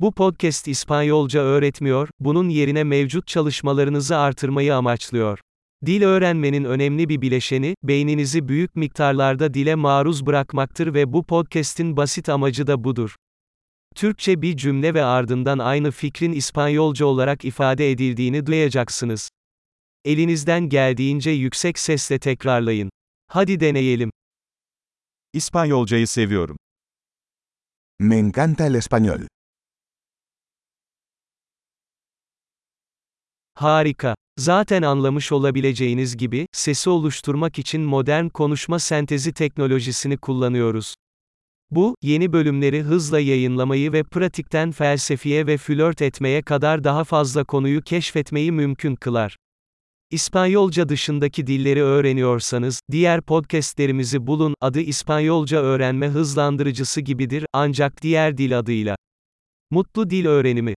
Bu podcast İspanyolca öğretmiyor, bunun yerine mevcut çalışmalarınızı artırmayı amaçlıyor. Dil öğrenmenin önemli bir bileşeni, beyninizi büyük miktarlarda dile maruz bırakmaktır ve bu podcast'in basit amacı da budur. Türkçe bir cümle ve ardından aynı fikrin İspanyolca olarak ifade edildiğini duyacaksınız. Elinizden geldiğince yüksek sesle tekrarlayın. Hadi deneyelim. İspanyolcayı seviyorum. Me encanta el español. Harika. Zaten anlamış olabileceğiniz gibi, sesi oluşturmak için modern konuşma sentezi teknolojisini kullanıyoruz. Bu, yeni bölümleri hızla yayınlamayı ve pratikten felsefeye ve flört etmeye kadar daha fazla konuyu keşfetmeyi mümkün kılar. İspanyolca dışındaki dilleri öğreniyorsanız, diğer podcastlerimizi bulun, adı İspanyolca öğrenme hızlandırıcısı gibidir, ancak diğer dil adıyla. Mutlu dil öğrenimi